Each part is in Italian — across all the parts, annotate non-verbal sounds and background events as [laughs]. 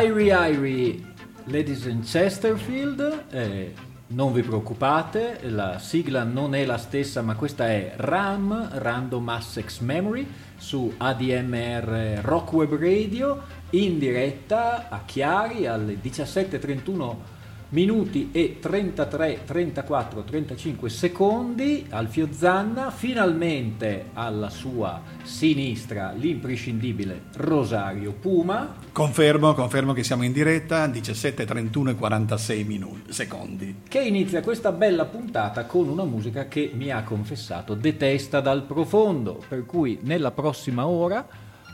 Irie Irie, Ladies and Chesterfield, eh, non vi preoccupate, la sigla non è la stessa, ma questa è RAM, Random Access Memory, su ADMR Rock Web Radio, in diretta a Chiari alle 17.31 minuti e 33, 34, 35 secondi. Alfio Zanna, finalmente alla sua sinistra l'imprescindibile Rosario Puma. Confermo, confermo che siamo in diretta, 17, 31 e 46 minuti, secondi. Che inizia questa bella puntata con una musica che mi ha confessato detesta dal profondo, per cui nella prossima ora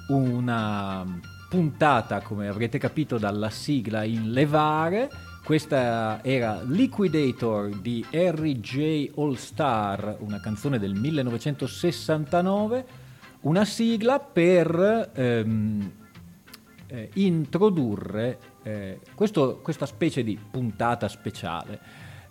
una puntata, come avrete capito dalla sigla, in levare questa era Liquidator di Harry J. All Star, una canzone del 1969, una sigla per ehm, eh, introdurre eh, questo, questa specie di puntata speciale,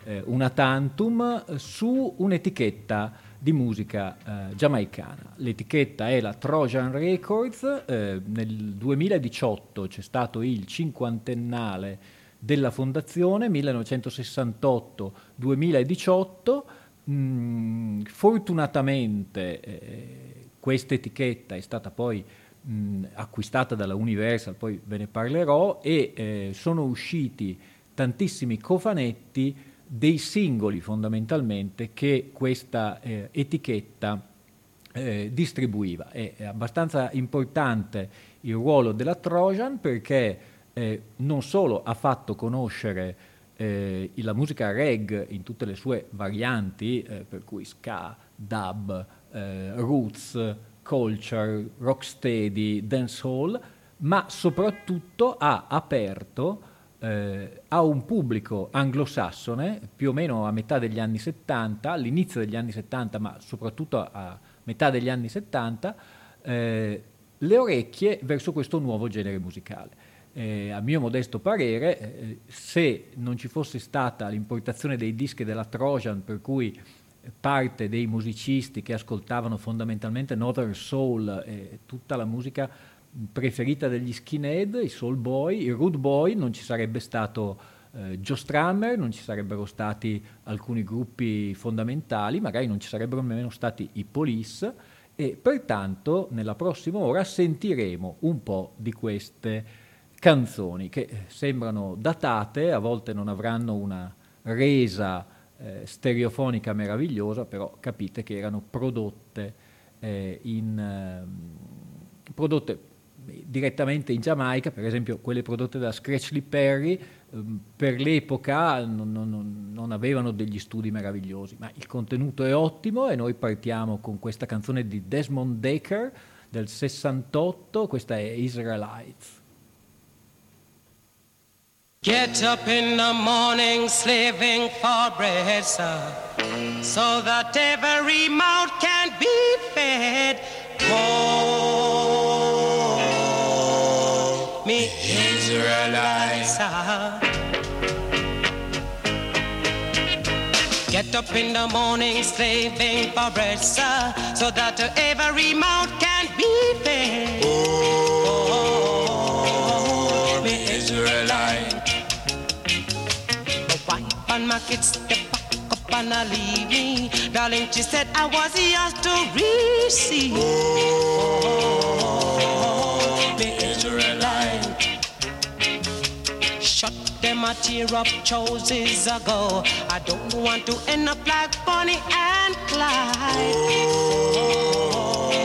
eh, una tantum, su un'etichetta di musica eh, giamaicana. L'etichetta è la Trojan Records, eh, nel 2018 c'è stato il cinquantennale della fondazione 1968-2018. Mm, fortunatamente eh, questa etichetta è stata poi mh, mm, acquistata dalla Universal, poi ve ne parlerò, e eh, sono usciti tantissimi cofanetti dei singoli fondamentalmente che questa eh, etichetta eh, distribuiva. È, è abbastanza importante il ruolo della Trojan perché eh, non solo ha fatto conoscere eh, la musica reg in tutte le sue varianti, eh, per cui ska, dub, eh, roots, culture, rocksteady, dancehall, ma soprattutto ha aperto eh, a un pubblico anglosassone, più o meno a metà degli anni 70, all'inizio degli anni 70, ma soprattutto a metà degli anni 70, eh, le orecchie verso questo nuovo genere musicale eh, a mio modesto parere, eh, se non ci fosse stata l'importazione dei dischi della Trojan, per cui parte dei musicisti che ascoltavano fondamentalmente Northern Soul e tutta la musica preferita degli skinhead, i soul boy, i rude boy, non ci sarebbe stato eh, Joe Strummer, non ci sarebbero stati alcuni gruppi fondamentali, magari non ci sarebbero nemmeno stati i police e pertanto nella prossima ora sentiremo un po' di queste canzoni che sembrano datate, a volte non avranno una resa eh, stereofonica meravigliosa, però capite che erano prodotte, eh, in, eh, prodotte direttamente in Giamaica, per esempio quelle prodotte da Scratchley Perry, ehm, per l'epoca non, non, non, avevano degli studi meravigliosi, ma il contenuto è ottimo e noi partiamo con questa canzone di Desmond Decker del 68, questa è Israelites. Get up in the morning slaving for bread, sir, so that every mouth can be fed. Call me Israelites. Get up in the morning slaving for bread, sir, so that every mouth can be fed. Oh, me Israelites and my kids step back up and I leave me. Darling, she said I was yours to receive. Oh, the Israelite. Shut them a tear up choices ago. I don't want to end up like Bonnie and Clyde.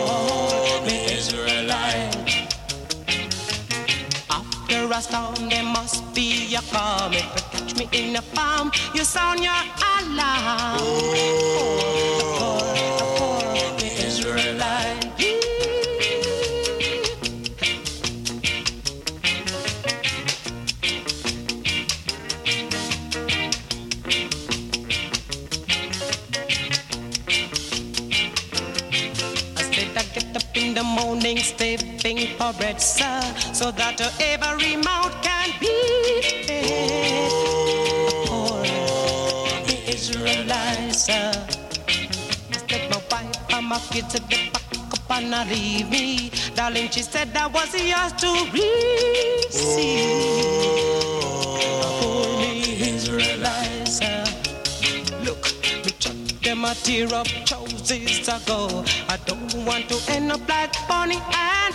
Oh, the Israelite. A storm, there must be a calm If you catch me in the farm, you sound your alarm. Oh, the the Israelite. in the morning, stepping for bread, sir, so that every mouth can be fed. Israelites. Take my wife and my kids to the back up and not leave me. Darling, she said that was yours to receive. Hold me Israelites. uh, Look, me chuck them a tear up choices ago. I don't want to end up like Bonnie and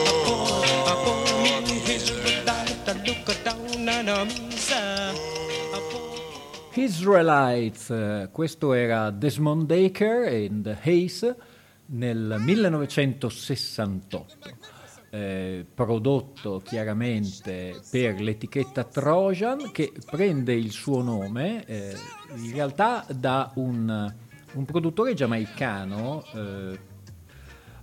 Israelites, eh, questo era Desmond Baker and Hayes nel 1968, eh, prodotto chiaramente per l'etichetta Trojan che prende il suo nome eh, in realtà da un, un produttore giamaicano. eh,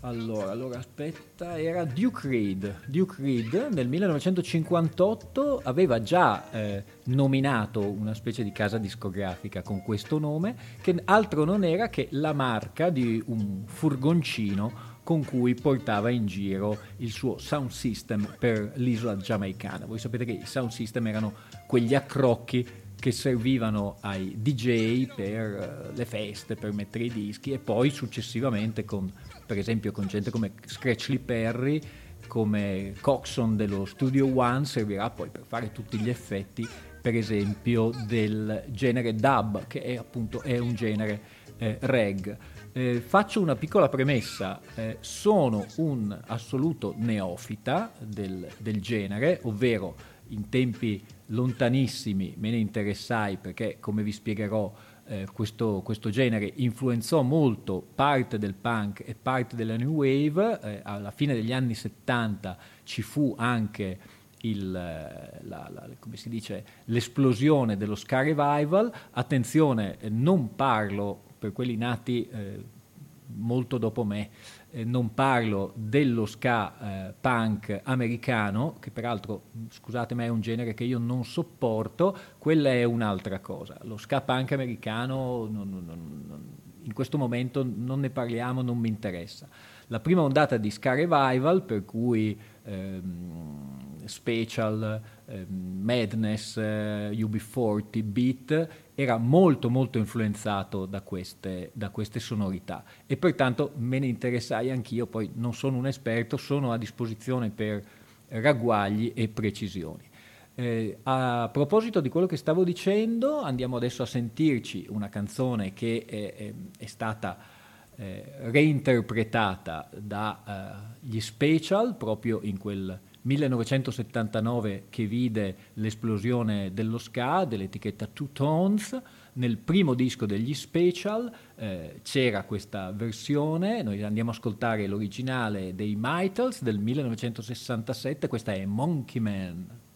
allora, allora, aspetta, era Duke Reed. Duke Reed nel 1958 aveva già eh, nominato una specie di casa discografica con questo nome, che altro non era che la marca di un furgoncino con cui portava in giro il suo sound system per l'isola giamaicana. Voi sapete che i sound system erano quegli accrocchi che servivano ai DJ per eh, le feste, per mettere i dischi e poi successivamente con, per esempio con gente come Scratchley Perry, come Coxon dello Studio One, servirà poi per fare tutti gli effetti, per esempio del genere dub, che è appunto è un genere eh, reg. Eh, faccio una piccola premessa, eh, sono un assoluto neofita del, del genere, ovvero in tempi lontanissimi me ne interessai perché, come vi spiegherò, eh, questo, questo genere influenzò molto parte del punk e parte della new wave. Eh, alla fine degli anni 70 ci fu anche il, eh, la- la- dice, l'esplosione dello ska revival. Attenzione, non parlo per quelli nati eh, molto dopo me, eh, non parlo dello ska eh, punk americano, che peraltro, scusatemi, è un genere che io non sopporto, quella è un'altra cosa. Lo ska punk americano non- non- non- in questo momento non ne parliamo, non mi interessa. La prima ondata di ska revival, per cui ehm, Special, ehm, Madness, eh, UB40, Beat, era molto molto influenzato da queste, da queste sonorità e pertanto me ne interessai anch'io, poi non sono un esperto, sono a disposizione per ragguagli e precisioni. Eh, a proposito di quello che stavo dicendo, andiamo adesso a sentirci una canzone che è, è- è stata eh, reinterpretata dagli Special proprio in quel 1979 che vide l'esplosione dello ska, dell'etichetta Two Tones. Nel primo disco degli Special eh, c'era questa versione, noi andiamo a ascoltare l'originale dei Mitals del 1967, questa è Monkey Man.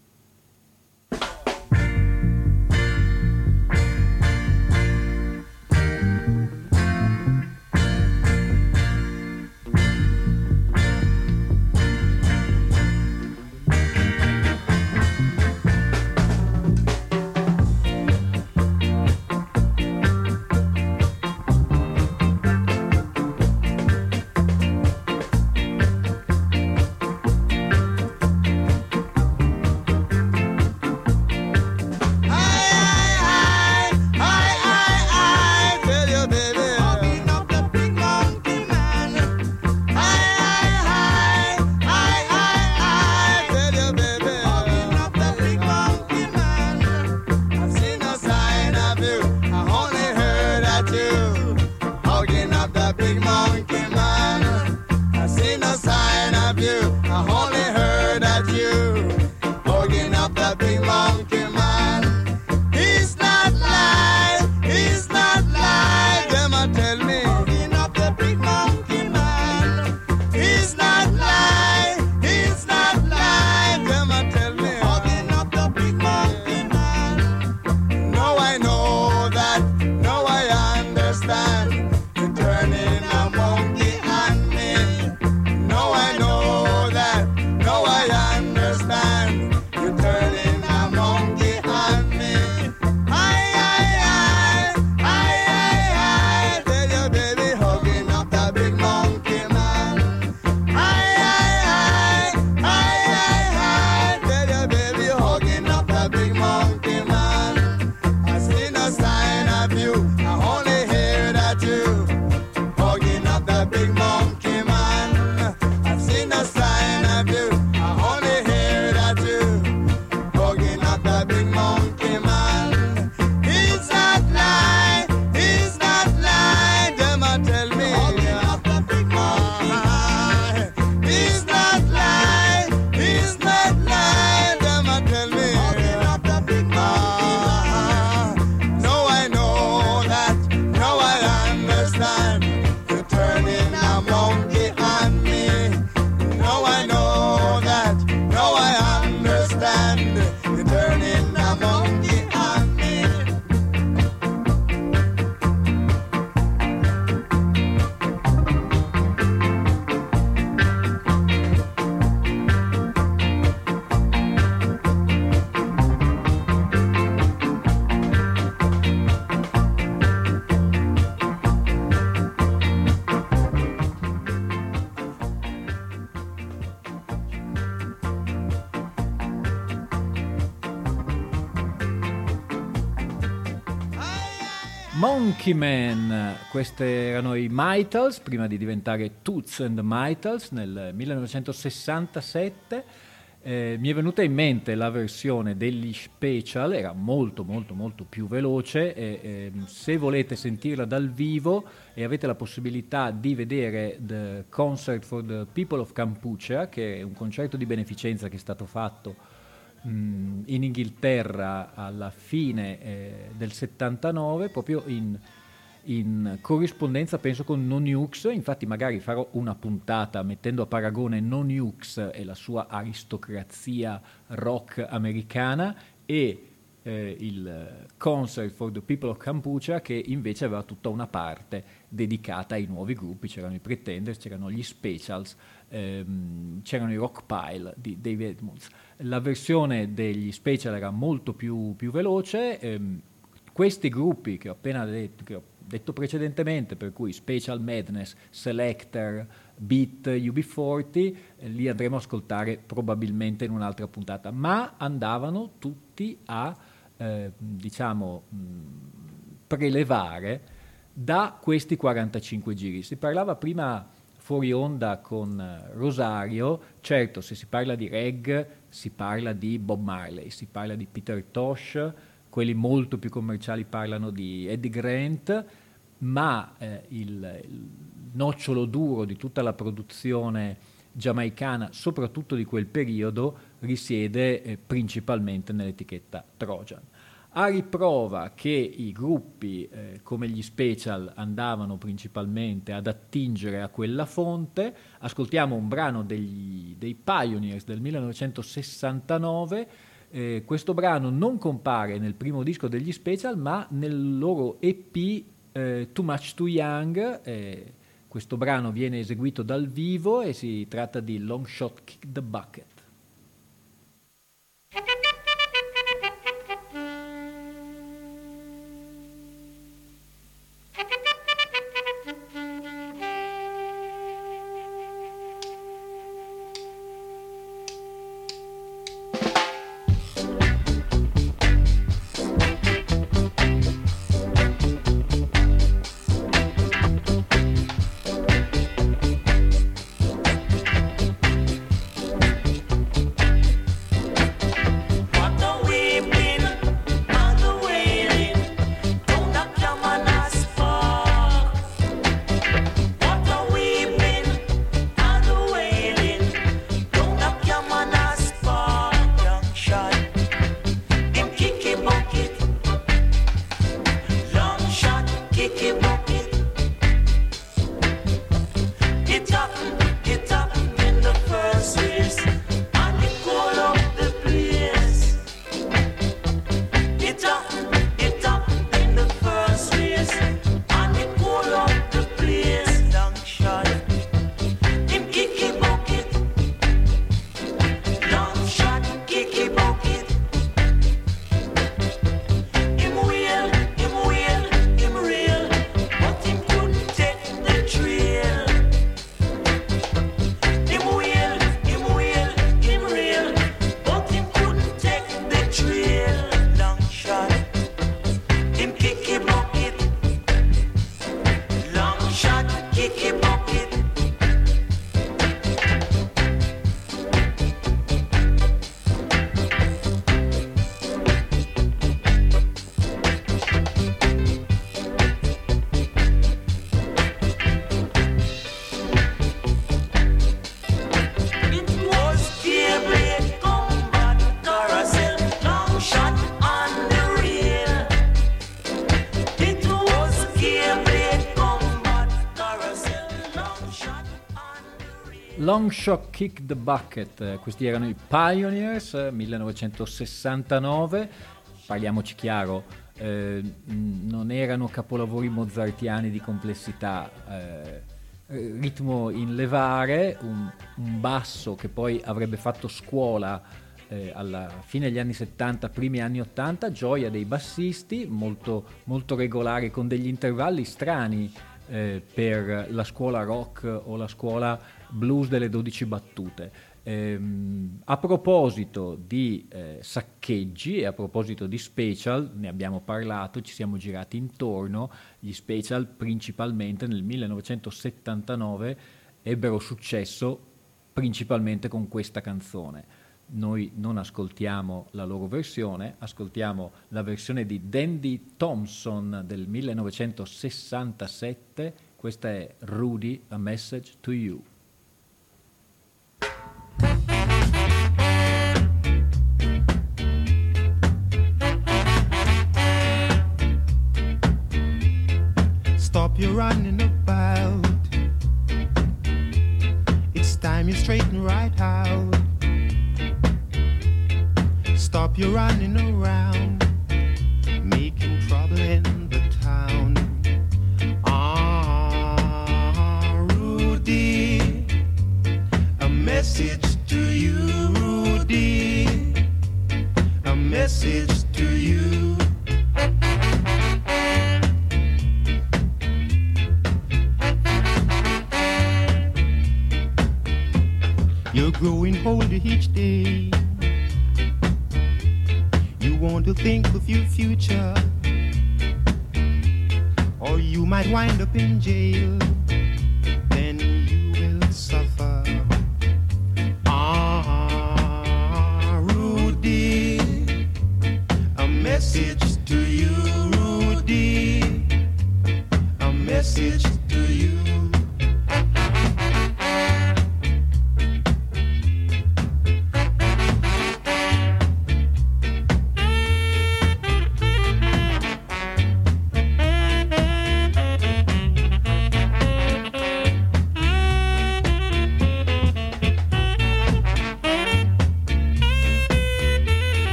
Monkey Man, questi erano i Mitals, prima di diventare Toots and Mitals nel 1967. Eh, mi è venuta in mente la versione degli Special, era molto molto molto più veloce e ehm, se volete sentirla dal vivo e avete la possibilità di vedere The Concert for the People of Kampuchea, che è un concerto di beneficenza che è stato fatto in Inghilterra alla fine eh, del 79, proprio in, in corrispondenza penso con No Nukes, infatti magari farò una puntata mettendo a paragone No Nukes e la sua aristocrazia rock americana e eh, il Concert for the People of Kampuchea che invece aveva tutta una parte dedicata ai nuovi gruppi, c'erano i Pretenders, c'erano gli Specials, ehm, c'erano i Rockpile di David Edmonds. La versione degli Special era molto più, più veloce, ehm, questi gruppi che ho appena detto, che ho detto precedentemente, per cui Special Madness, Selector, Beat, UB40, eh, li andremo a ascoltare probabilmente in un'altra puntata, ma andavano tutti a, eh, diciamo, prelevare da questi 45 giri. Si parlava prima fuori onda con eh, Rosario, certo se si parla di reg si parla di Bob Marley, si parla di Peter Tosh, quelli molto più commerciali parlano di Eddie Grant, ma eh, il, il nocciolo duro di tutta la produzione giamaicana, soprattutto di quel periodo, risiede eh, principalmente nell'etichetta Trojan. A riprova che i gruppi eh, come gli special andavano principalmente ad attingere a quella fonte, ascoltiamo un brano degli, dei Pioneers del 1969. Eh, questo brano non compare nel primo disco degli special, ma nel loro EP eh, Too Much Too Young. eh, questo brano viene eseguito dal vivo e si tratta di Long Shot Kick the Bucket. Long Shot Kick the Bucket, eh, questi erano i Pioneers, eh, 1969, parliamoci chiaro, eh, non erano capolavori mozartiani di complessità, eh, eh, ritmo in levare, un, un basso che poi avrebbe fatto scuola eh, alla fine degli anni 70, primi anni 80, gioia dei bassisti, molto, molto regolari con degli intervalli strani eh, per la scuola rock o la scuola blues delle 12 battute. Ehm, a proposito di eh, saccheggi e a proposito di special, ne abbiamo parlato, ci siamo girati intorno, gli special principalmente nel 1979 ebbero successo principalmente con questa canzone. Noi non ascoltiamo la loro versione, ascoltiamo la versione di Dandy Thompson del 1967, questa è Rudy, A Message to You. Stop your running about. It's time you straighten right out. Stop your running around, making trouble in the town. Ah, Rudy, a message to you, Rudy, a message to you. Growing older each day. You want to think of your future, or you might wind up in jail.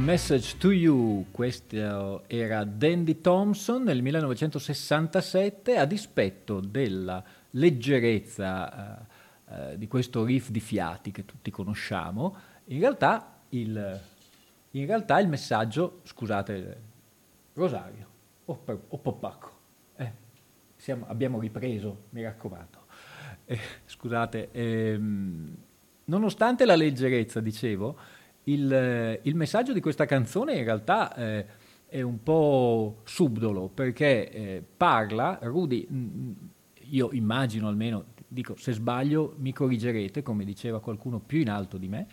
Message to You, questo era Dandy Thompson nel 1967 a dispetto della leggerezza eh, eh, di questo riff di fiati che tutti conosciamo, in realtà il, in realtà il messaggio, scusate, Rosario o, per- o Poppacco, eh, siamo- abbiamo ripreso, mi raccomando. Eh, scusate, ehm, nonostante la leggerezza, dicevo, il, eh, il messaggio di questa canzone in realtà eh, è un po' subdolo perché eh, parla, Rudy, io immagino almeno, dico se sbaglio mi corrigerete, come diceva qualcuno più in alto di me,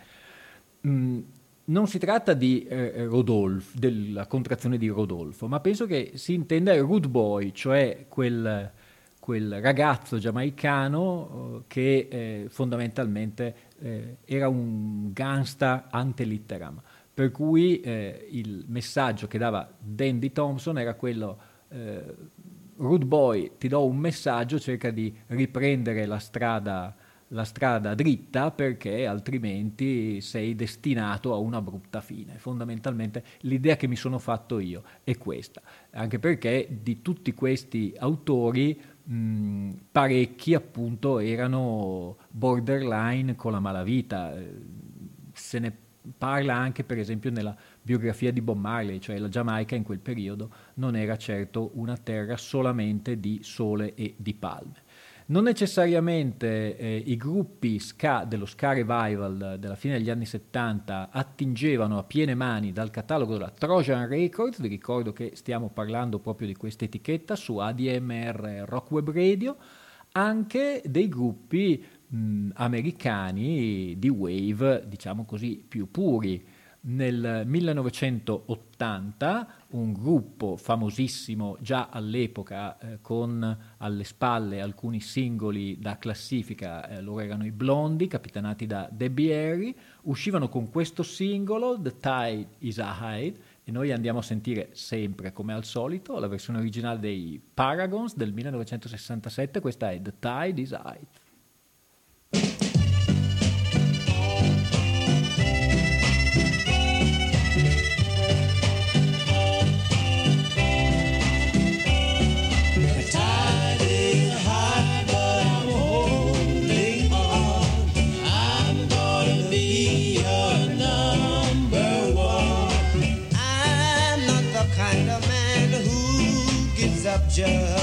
Mm, non si tratta di eh, Rodolfo, della contrazione di Rodolfo, ma penso che si intenda rude boy, cioè quel, quel ragazzo giamaicano eh, che eh, fondamentalmente eh, era un gangsta ante litteram, per cui eh, il messaggio che dava Dandy Thompson era quello eh, rude boy, ti do un messaggio, cerca di riprendere la strada la strada dritta perché altrimenti sei destinato a una brutta fine. Fondamentalmente l'idea che mi sono fatto io è questa, anche perché di tutti questi autori parecchi appunto erano borderline con la malavita, eh, se ne parla anche per esempio nella biografia di Bob Marley, cioè la Giamaica in quel periodo non era certo una terra solamente di sole e di palme. Non necessariamente eh, i gruppi ska dello ska revival della fine degli anni 70 attingevano a piene mani dal catalogo della Trojan Records, vi ricordo che stiamo parlando proprio di questa etichetta su ADMR Rock Web Radio, anche dei gruppi mh, americani di wave, diciamo così, più puri. Nel 1980 un gruppo famosissimo già all'epoca eh, con alle spalle alcuni singoli da classifica, eh, loro erano i Blondi, capitanati da Debbie Harry, uscivano con questo singolo, The Tide is a Hide, e noi andiamo a sentire sempre, come al solito, la versione originale dei Paragons del 1967, questa è The Tide is Hide. Just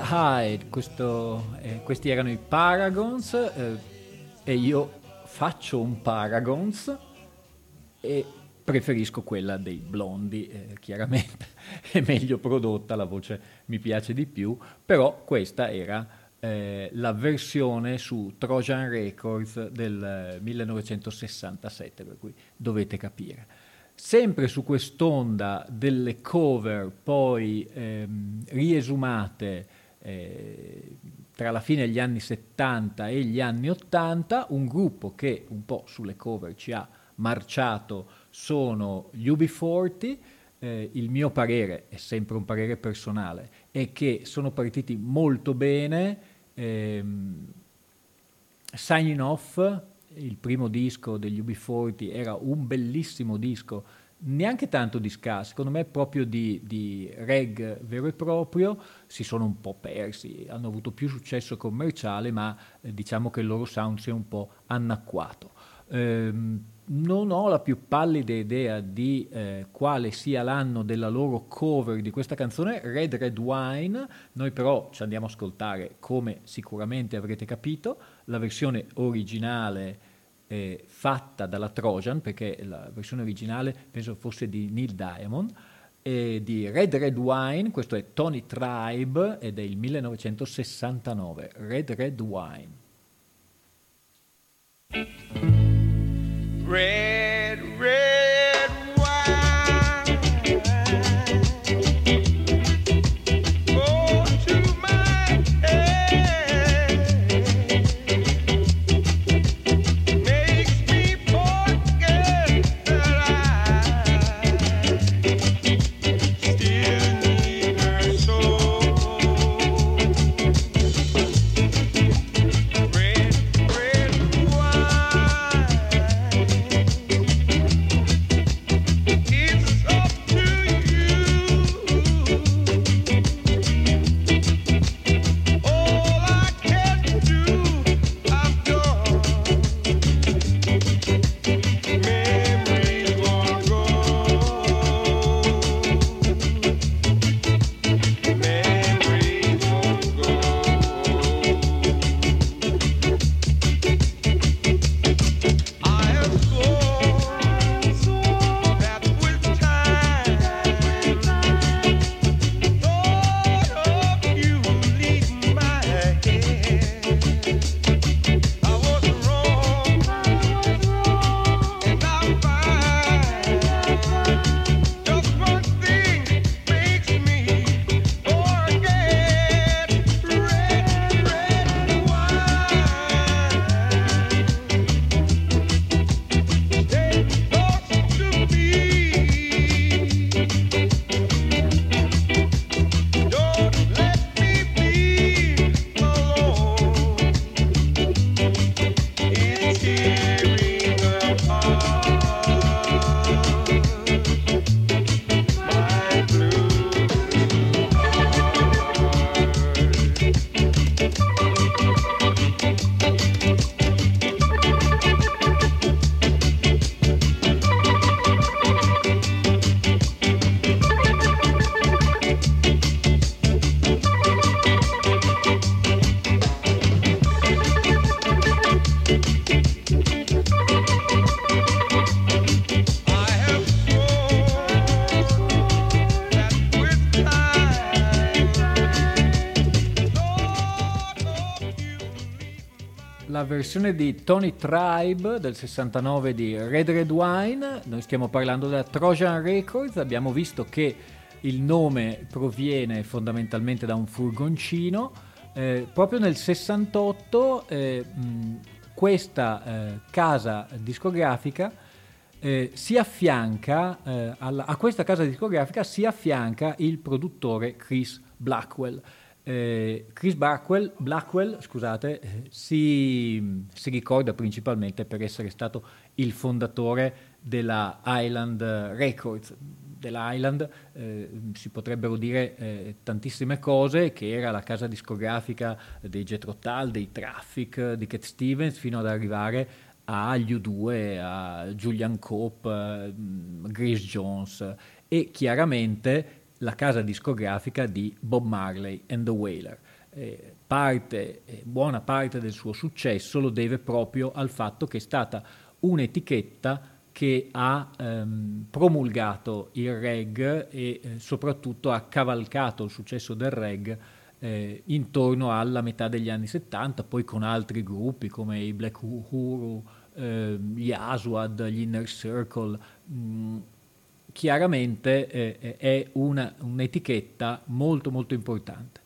High, questo, eh, questi erano i Paragons eh, e io faccio un Paragons e preferisco quella dei blondi, eh, chiaramente [laughs] è meglio prodotta, la voce mi piace di più, però questa era eh, la versione su Trojan Records del eh, 1967, per cui dovete capire. Sempre su quest'onda delle cover poi ehm, riesumate eh, tra la fine degli anni 70 e gli anni 80, un gruppo che un po' sulle cover ci ha marciato sono gli UB40. Eh, il mio parere, è sempre un parere personale, è che sono partiti molto bene. ehm, Signing Off, il primo disco degli UB40, era un bellissimo disco, neanche tanto di ska, secondo me proprio di, di reg vero e proprio, si sono un po' persi, hanno avuto più successo commerciale, ma eh, diciamo che il loro sound si è un po' annacquato. Ehm, non ho la più pallida idea di eh, quale sia l'anno della loro cover di questa canzone, Red Red Wine. Noi però ci andiamo a ascoltare, come sicuramente avrete capito, la versione originale eh, fatta dalla Trojan, perché la versione originale penso fosse di Neil Diamond, eh, di Red Red Wine, questo è Tony Tribe ed è il 1969, Red Red Wine. Red, red. Versione di Tony Tribe del 69 di Red Red Wine, noi stiamo parlando della Trojan Records, abbiamo visto che il nome proviene fondamentalmente da un furgoncino, eh, proprio nel 68 eh, mh, questa eh, casa discografica eh, si affianca, eh, alla- a questa casa discografica si affianca il produttore Chris Blackwell. Eh, Chris Blackwell, Blackwell scusate, eh, si, si ricorda principalmente per essere stato il fondatore della Island Records. Della Island eh, si potrebbero dire eh, tantissime cose, che era la casa discografica dei Jethro Tull, dei Traffic, di Cat Stevens, fino ad arrivare agli U2, a Julian Cope, eh, Grace Jones e chiaramente la casa discografica di Bob Marley and the Wailer. Eh, parte, eh, buona parte del suo successo lo deve proprio al fatto che è stata un'etichetta che ha ehm, promulgato il reg e eh, soprattutto ha cavalcato il successo del reg eh, intorno alla metà degli anni 70, poi con altri gruppi come i Black Uhuru, eh, gli Aswad, gli Inner Circle. mh, chiaramente eh, è una- un'etichetta molto molto importante.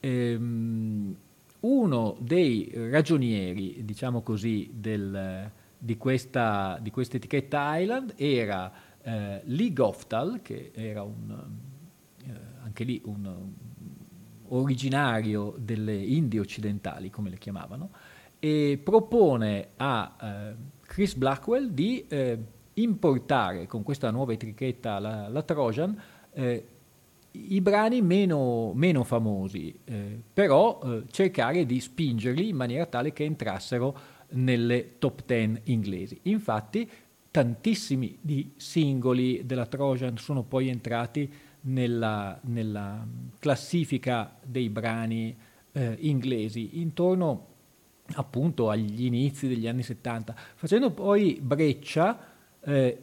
Ehm, uno dei ragionieri, diciamo così, del- di, questa, di questa etichetta Island era eh, Lee Goftal, che era un, eh, anche lì un, un originario delle Indie occidentali, come le chiamavano, e propone a eh, Chris Blackwell di eh, importare con questa nuova etichetta, la, la Trojan, eh, i brani meno, meno famosi, eh, però eh, cercare di spingerli in maniera tale che entrassero nelle top 10 inglesi. Infatti, tantissimi di singoli della Trojan sono poi entrati nella, nella classifica dei brani eh, inglesi intorno appunto agli inizi degli anni 70, facendo poi breccia eh,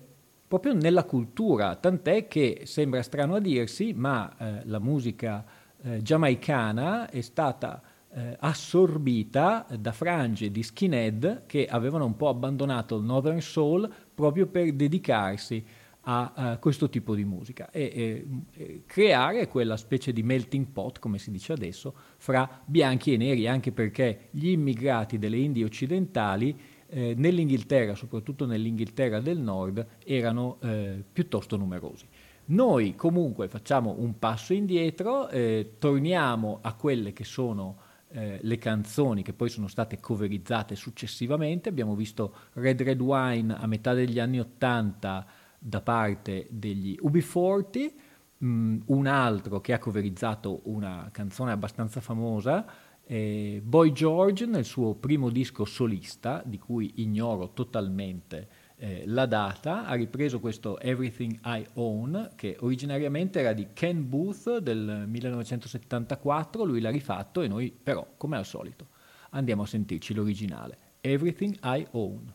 proprio nella cultura, tant'è che sembra strano a dirsi, ma eh, la musica eh, giamaicana è stata eh, assorbita da frange di skinhead che avevano un po' abbandonato il Northern Soul proprio per dedicarsi a, a questo tipo di musica e, e, e creare quella specie di melting pot, come si dice adesso, fra bianchi e neri, anche perché gli immigrati delle Indie occidentali eh, nell'Inghilterra, soprattutto nell'Inghilterra del Nord, erano eh, piuttosto numerosi. Noi comunque facciamo un passo indietro, eh, torniamo a quelle che sono eh, le canzoni che poi sono state coverizzate successivamente. Abbiamo visto Red Red Wine a metà degli anni Ottanta da parte degli UB40, mh, un altro che ha coverizzato una canzone abbastanza famosa, eh, Boy George nel suo primo disco solista, di cui ignoro totalmente eh, la data, ha ripreso questo Everything I Own, che originariamente era di Ken Booth del 1974, lui l'ha rifatto e noi però, come al solito, andiamo a sentirci l'originale, Everything I Own.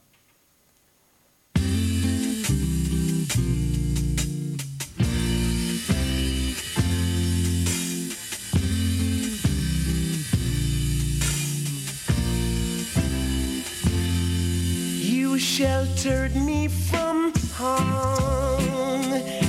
Sheltered me from harm,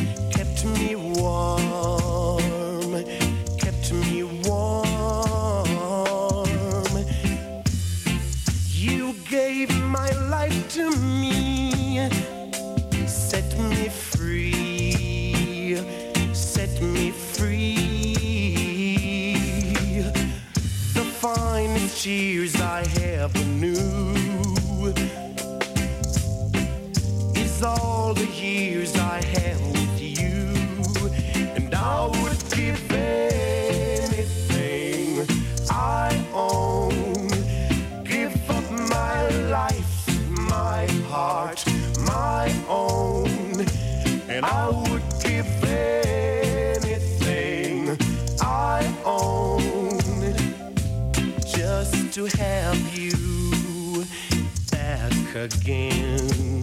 again.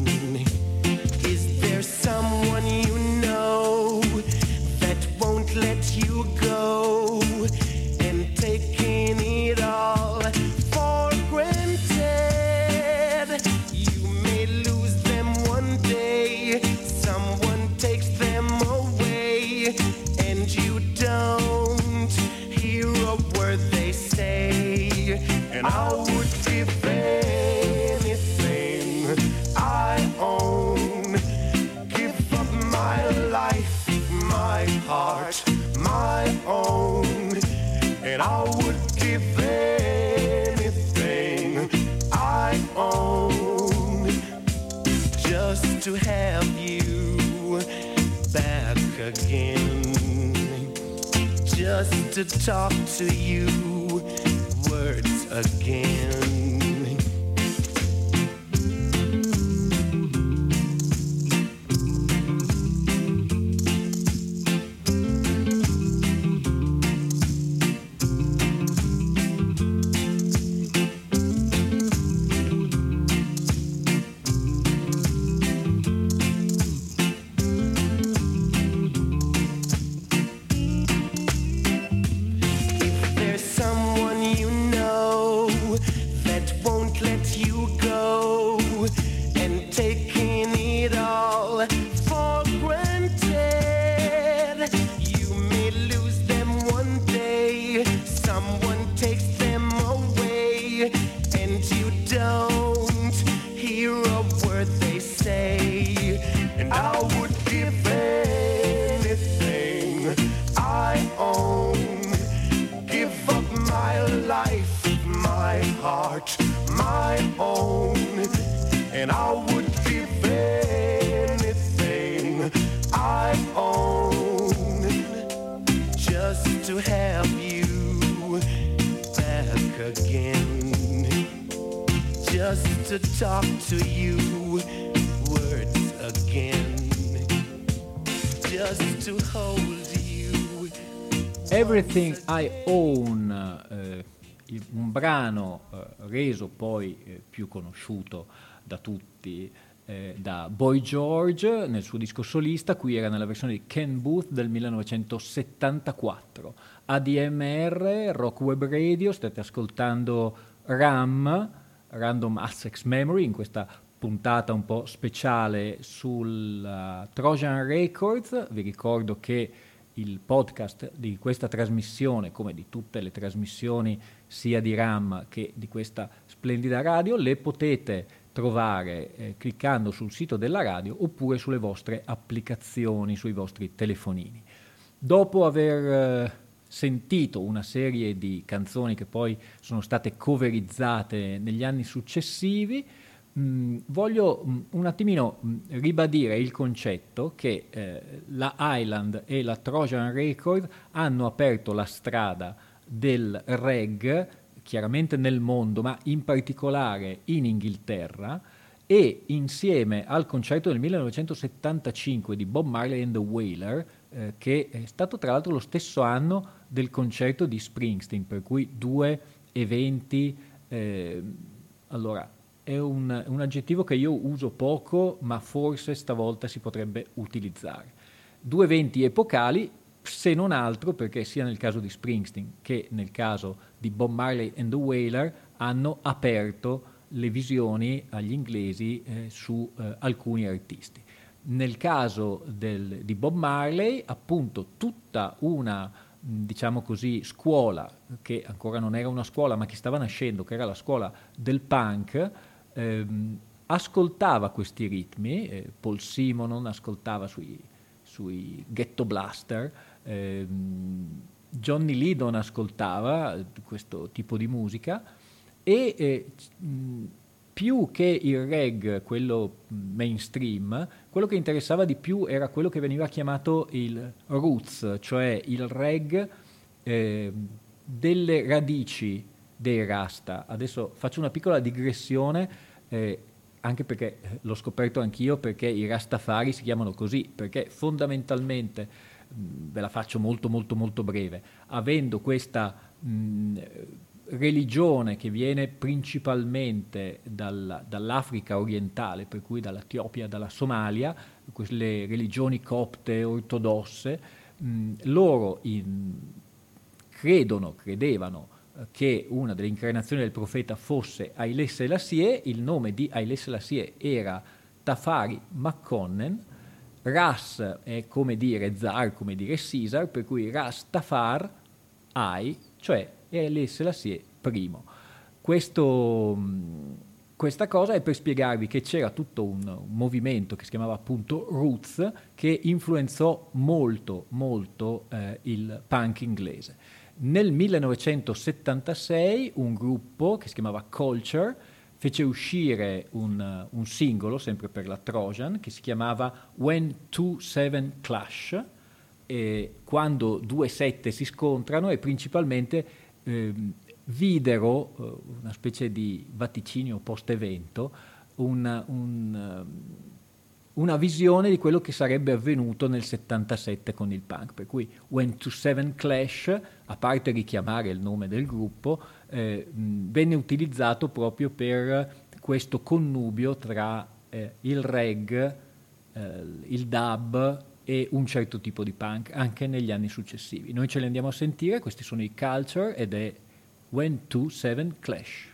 To talk to you words again. Talk to you words again, just to hold you. Everything I Own, eh, un brano eh, reso poi eh, più conosciuto da tutti eh, da Boy George nel suo disco solista, qui era nella versione di Ken Booth del 1974. ADMR, Rock Web Radio, state ascoltando RAM, Random Access Memory, in questa puntata un po' speciale sul uh, Trojan Records. Vi ricordo che il podcast di questa trasmissione, come di tutte le trasmissioni sia di RAM che di questa splendida radio, le potete trovare eh, cliccando sul sito della radio oppure sulle vostre applicazioni, sui vostri telefonini. Dopo aver eh, sentito una serie di canzoni che poi sono state coverizzate negli anni successivi, mh, mm, voglio mh, mm, un attimino mh, ribadire il concetto che eh, la Island e la Trojan Record hanno aperto la strada del reg chiaramente nel mondo, ma in particolare in Inghilterra, e insieme al concerto del 1975 di Bob Marley and the Wailer, eh, che è stato tra l'altro lo stesso anno del concerto di Springsteen, per cui due eventi, eh, allora è un, un aggettivo che io uso poco, ma forse stavolta si potrebbe utilizzare. Due eventi epocali se non altro perché sia nel caso di Springsteen che nel caso di Bob Marley and the Wailer hanno aperto le visioni agli inglesi eh, su eh, alcuni artisti. Nel caso del, di Bob Marley, appunto, tutta una diciamo così, scuola che ancora non era una scuola ma che stava nascendo, che era la scuola del punk, ehm, ascoltava questi ritmi, eh, Paul Simonon ascoltava sui, sui Ghetto Blaster, eh, Johnny Lydon ascoltava questo tipo di musica e eh, più che il reg, quello mainstream, quello che interessava di più era quello che veniva chiamato il roots, cioè il reg eh, delle radici dei rasta. Adesso faccio una piccola digressione, eh, anche perché l'ho scoperto anch'io, perché i rastafari si chiamano così, perché fondamentalmente ve la faccio molto molto molto breve, avendo questa mh, religione che viene principalmente dal, dall'Africa orientale, per cui dall'Etiopia, dalla Somalia, quelle religioni copte ortodosse, mh, loro in, credono, credevano eh, che una delle incarnazioni del profeta fosse Haile Selassie, il nome di Haile Selassie era Tafari Makonnen, Ras è come dire zar, come dire Caesar, per cui Ras Tafar Ai, cioè Haile Selassie I. Questo, questa cosa è per spiegarvi che c'era tutto un, movimento che si chiamava appunto Roots che influenzò molto, molto eh, il punk inglese. Nel 1976 un gruppo che si chiamava Culture fece uscire un, un, singolo, sempre per la Trojan, che si chiamava When Two Seven Clash, eh, quando due sette si scontrano e principalmente eh, videro, eh, una specie di vaticinio post-evento, un, un una visione di quello che sarebbe avvenuto nel 77 con il punk. Per cui When to Seven Clash, a parte richiamare il nome del gruppo, eh, venne utilizzato proprio per questo connubio tra eh, il reg, eh, il dub e un certo tipo di punk anche negli anni successivi. Noi ce li andiamo a sentire, questi sono i Culture ed è When to Seven Clash.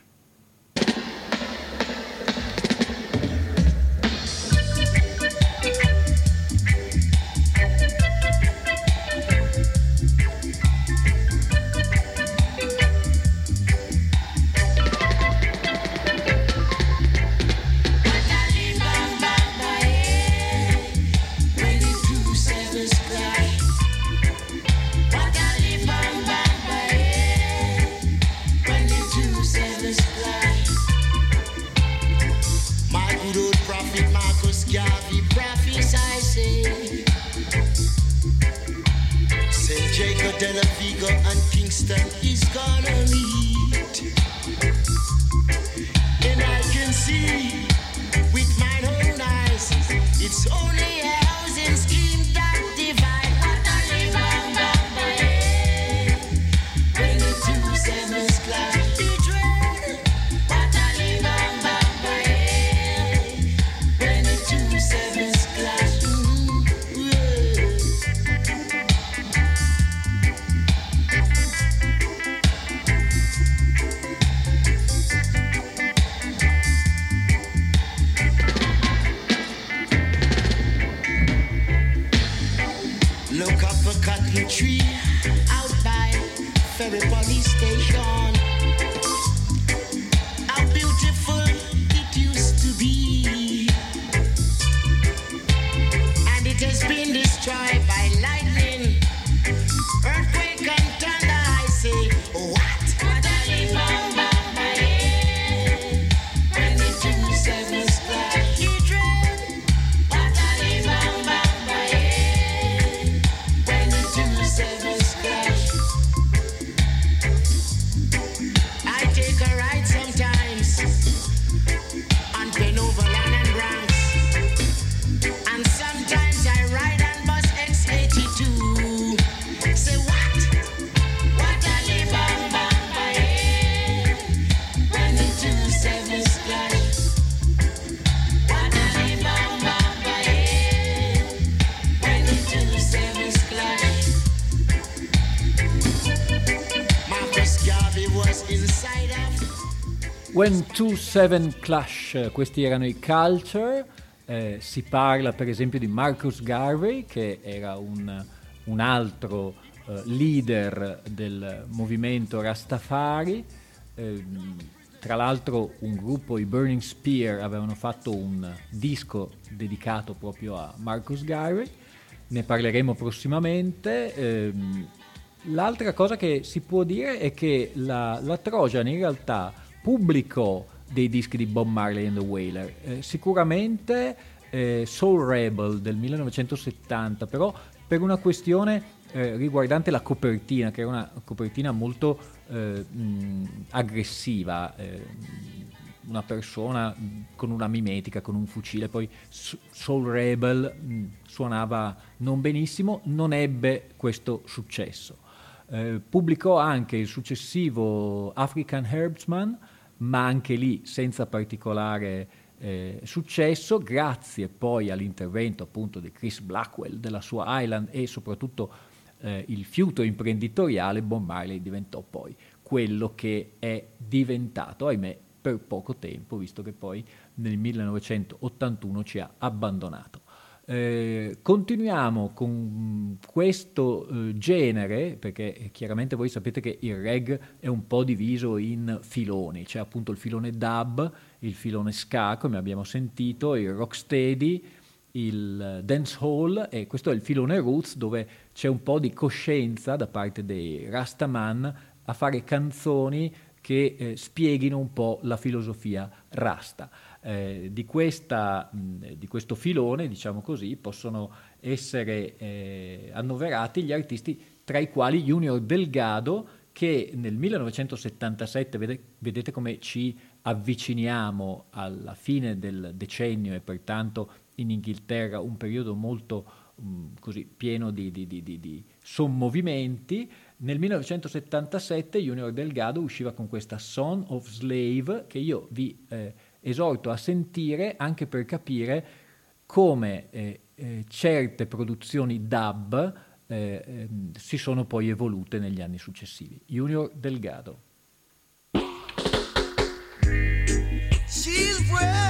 227 Clash, questi erano i Culture, eh, si parla per esempio di Marcus Garvey che era un, un altro eh, leader del movimento Rastafari, eh, tra l'altro un gruppo, i Burning Spear, avevano fatto un disco dedicato proprio a Marcus Garvey, ne parleremo prossimamente. Ehm, l'altra cosa che si può dire è che la, la Trojan in realtà pubblicò dei dischi di Bob Marley and the Wailer, eh, sicuramente eh, Soul Rebel del 1970, però per una questione eh, riguardante la copertina, che era una copertina molto eh, mh, aggressiva, eh, una persona con una mimetica, con un fucile, poi Soul Rebel mh, suonava non benissimo, non ebbe questo successo. Eh, pubblicò anche il successivo African Herbsman, ma anche lì senza particolare eh, successo, grazie poi all'intervento appunto di Chris Blackwell della sua Island e soprattutto eh, il fiuto imprenditoriale, Bob Marley diventò poi quello che è diventato, ahimè, per poco tempo, visto che poi nel 1981 ci ha abbandonato. Eh, continuiamo con questo eh, genere, perché chiaramente voi sapete che il reg è un po' diviso in filoni, c'è appunto il filone dub, il filone ska, come abbiamo sentito, il rocksteady, il dancehall e questo è il filone roots dove c'è un po' di coscienza da parte dei Rastaman a fare canzoni che eh, spieghino un po' la filosofia rasta. Eh, di, questa, mh, di, questo filone, diciamo così, possono essere eh, annoverati gli artisti tra i quali Junior Delgado che nel 1977, vede, vedete come ci avviciniamo alla fine del decennio e pertanto in Inghilterra un periodo molto mh, così, pieno di, di, di, di sommovimenti, nel 1977 Junior Delgado usciva con questa Son of Slave che io vi eh, esorto a sentire anche per capire come eh, eh, certe produzioni dub eh, ehm, si sono poi evolute negli anni successivi. Junior Delgado. Children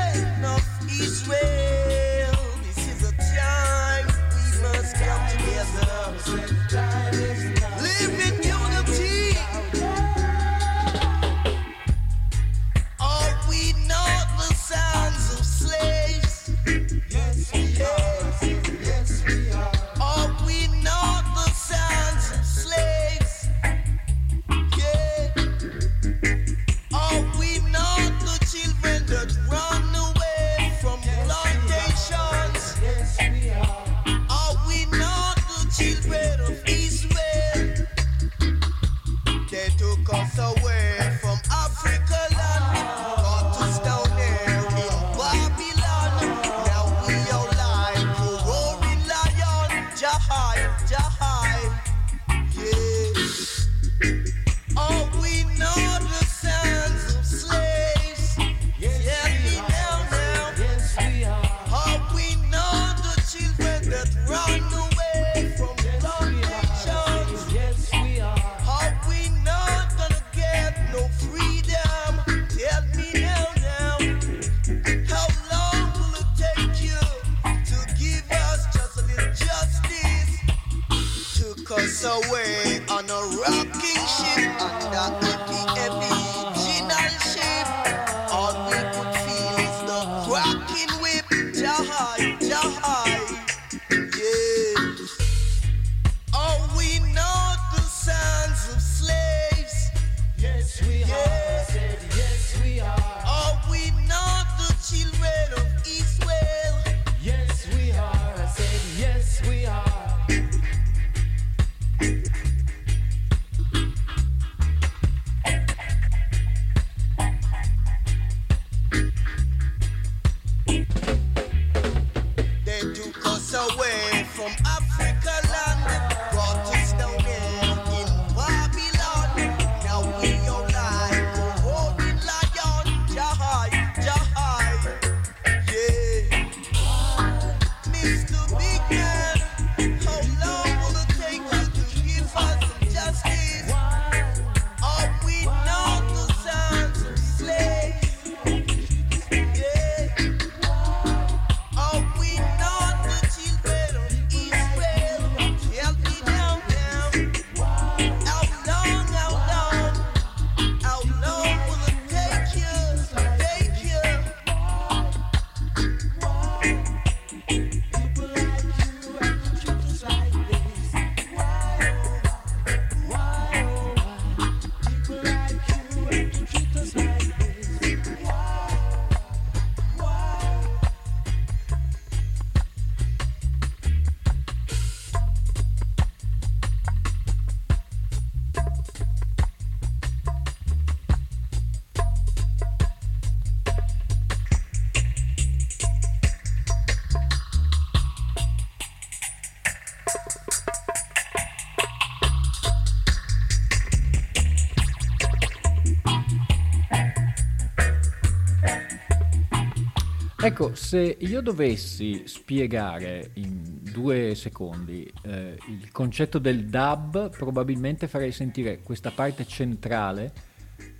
Ecco, se io dovessi spiegare in due secondi eh, il concetto del dub, probabilmente farei sentire questa parte centrale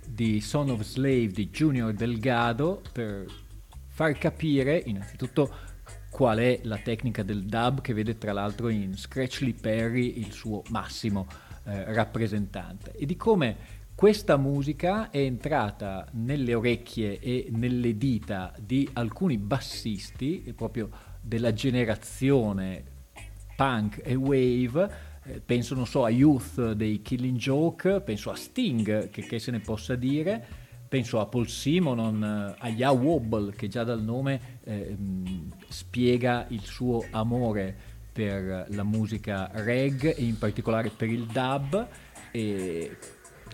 di Son of Slave di Junior Delgado per far capire innanzitutto qual è la tecnica del dub che vede tra l'altro in Scratchley Perry il suo massimo eh, rappresentante. E di come questa musica è entrata nelle orecchie e nelle dita di alcuni bassisti, proprio della generazione punk e wave, eh, penso non so a Youth dei Killing Joke, penso a Sting, che, che se ne possa dire, penso a Paul Simonon, eh, a Ya Wobble, che già dal nome eh, mh, spiega il suo amore per la musica reg e in particolare per il dub. E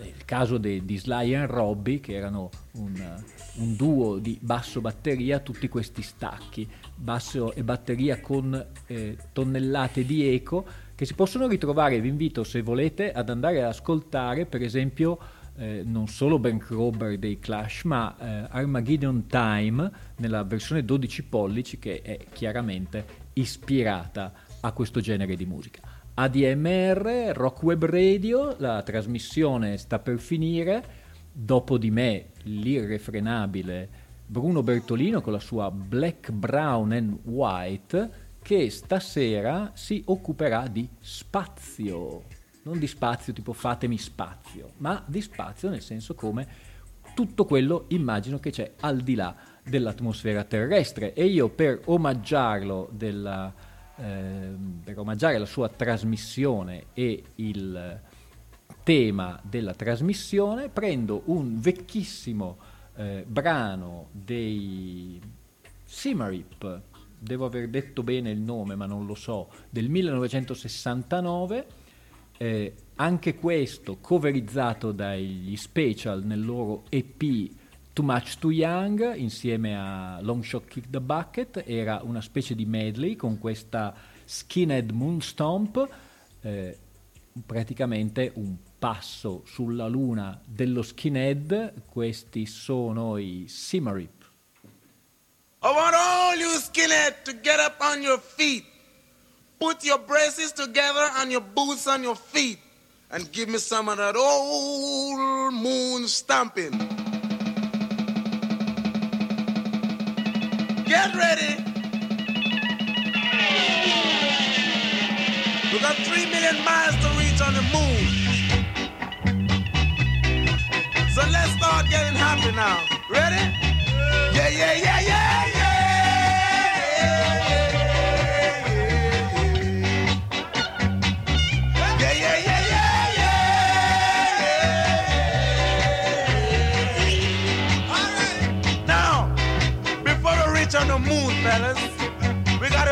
il caso de- di Sly and Robbie, che erano un, un duo di basso-batteria, tutti questi stacchi, basso e batteria con eh, tonnellate di eco, che si possono ritrovare, vi invito se volete ad andare ad ascoltare per esempio eh, non solo Bank Robber dei Clash, ma eh, Armageddon Time nella versione 12 pollici che è chiaramente ispirata a questo genere di musica. ADMR, Rock Web Radio, la trasmissione sta per finire, dopo di me l'irrefrenabile Bruno Bertolino con la sua Black, Brown and White che stasera si occuperà di spazio, non di spazio tipo fatemi spazio, ma di spazio nel senso come tutto quello immagino che c'è al di là dell'atmosfera terrestre. E io per omaggiarlo della per omaggiare la sua trasmissione e il tema della trasmissione, prendo un vecchissimo eh, brano dei Simarip, devo aver detto bene il nome ma non lo so, del 1969, eh, anche questo coverizzato dagli special nel loro EP Too Much Too Young insieme a Long Shot Kick the Bucket era una specie di medley con questa Skinhead Moonstomp, eh, praticamente un passo sulla luna dello skinhead, questi sono i Simarip. I want all you skinhead to get up on your feet. Put your braces together and your boots on your feet. And give me some of that old moon stomping. Get ready. We got three million miles to reach on the moon. So let's start getting happy now. Ready? Yeah, yeah, yeah, yeah.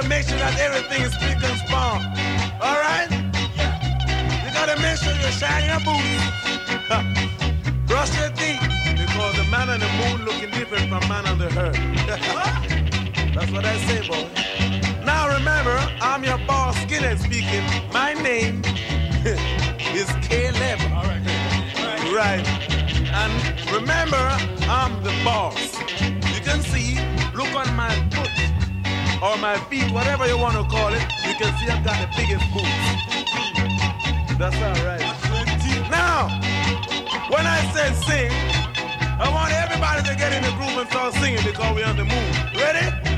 Gotta make sure that everything is spick and span. All right? You gotta make sure you shine your boots. Brush your teeth, because the man on the moon looking different from man on the earth. [laughs] That's what I say, boy. Now remember, I'm your boss, Skinhead speaking. My name [laughs] is Caleb. Right. And remember, I'm the boss. You can see, look on my foot or my feet, whatever you want to call it. You can see I've got the biggest boots. That's all right. Now, when I say sing, I want everybody to get in the groove and start singing because we're on the moon. Ready?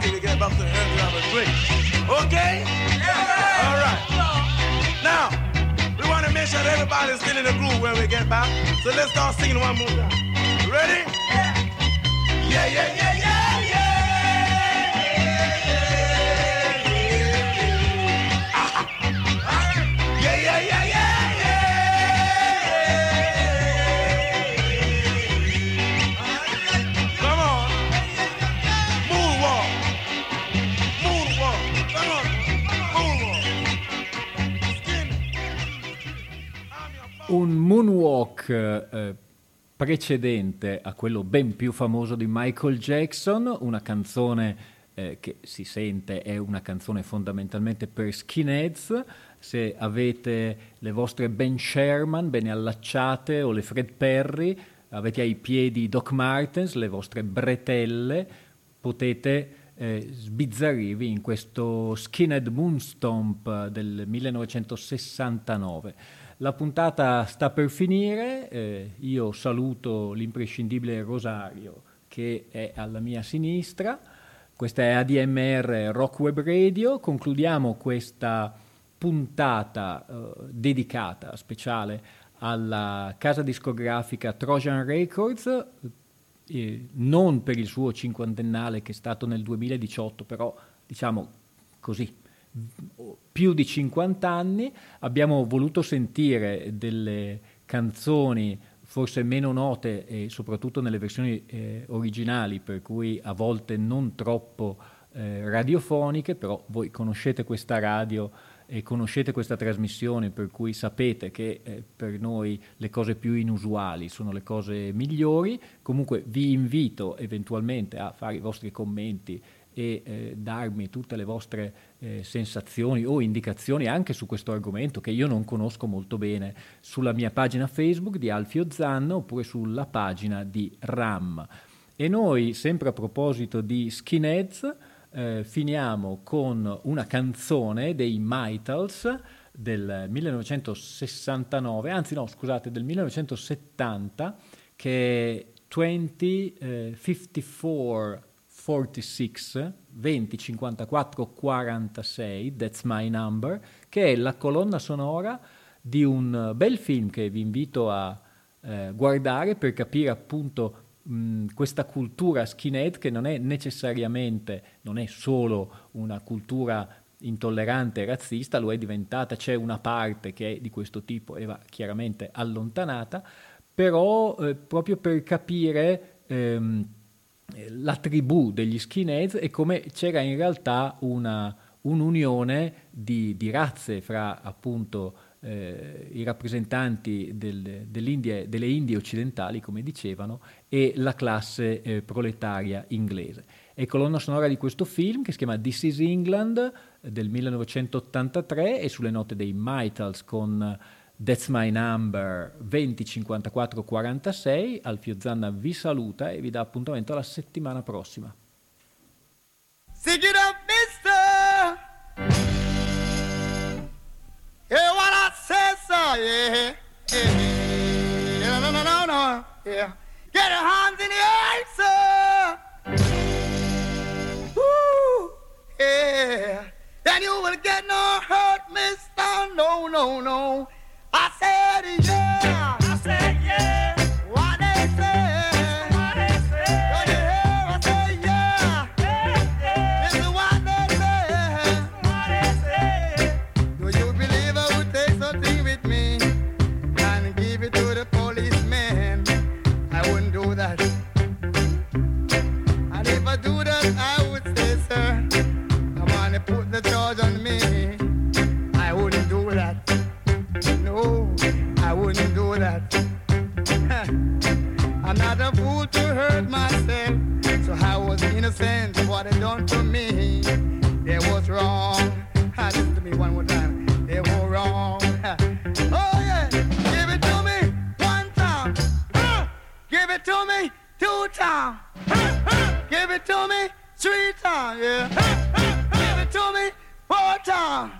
So we gotta wait till we get back to the earth to have a drink. Okay? Yeah. All right. Now, we want to make sure that everybody's still in the groove when we get back. So let's start singing one more time. Ready? Yeah, yeah, yeah, yeah. Un moonwalk eh, precedente a quello ben più famoso di Michael Jackson, una canzone eh, che si sente è una canzone fondamentalmente per skinheads. Se avete le vostre Ben Sherman bene allacciate o le Fred Perry, avete ai piedi Doc Martens, le vostre bretelle, potete eh, sbizzarrirvi in questo Skinhead Moonstomp del 1969. La puntata sta per finire, eh, io saluto l'imprescindibile Rosario che è alla mia sinistra, questa è ADMR Rock Web Radio, concludiamo questa puntata eh, dedicata speciale alla casa discografica Trojan Records, eh, non per il suo cinquantennale che è stato nel 2018, però diciamo così, più di 50 anni, abbiamo voluto sentire delle canzoni forse meno note e soprattutto nelle versioni eh, originali, per cui a volte non troppo eh, radiofoniche, però voi conoscete questa radio e conoscete questa trasmissione, per cui sapete che eh, per noi le cose più inusuali sono le cose migliori. Comunque vi invito eventualmente a fare i vostri commenti e eh, darmi tutte le vostre eh, sensazioni o indicazioni anche su questo argomento che io non conosco molto bene sulla mia pagina Facebook di Alfio Zanna oppure sulla pagina di RAM. E noi, sempre a proposito di skinheads, eh, finiamo con una canzone dei Mitals del 1969, anzi no, scusate, del 1970, che è 2054 46 20 54 46 That's My Number che è la colonna sonora di un bel film che vi invito a eh, guardare per capire appunto questa cultura skinhead che non è necessariamente non è solo una cultura intollerante e razzista, lo è diventata, c'è una parte che è di questo tipo e va chiaramente allontanata, però eh, proprio per capire ehm, la tribù degli skinheads e come c'era in realtà una, un'unione di, di, razze fra appunto eh, i rappresentanti del, delle Indie occidentali, come dicevano, e la classe eh, proletaria inglese. È colonna sonora di questo film che si chiama This is England del 1983 e sulle note dei Mitals con That's My Number 20 54 46. Alfio Zanna vi saluta e vi dà appuntamento alla settimana prossima. Sing it up, mister. Hear what I sir. Yeah. yeah. yeah. No, no, no, no. Yeah. Get your hands in the air, sir. Woo. Yeah. Then you will get no hurt, mister. No, no, no. I said, yeah. Not a fool to hurt myself, so I was innocent of what they done to me. They was wrong. Ah, Listen to me one more time. They were wrong. Oh yeah, give it to me one time. Ah, Give it to me two times. Give it to me three times. Yeah. Give it to me four times.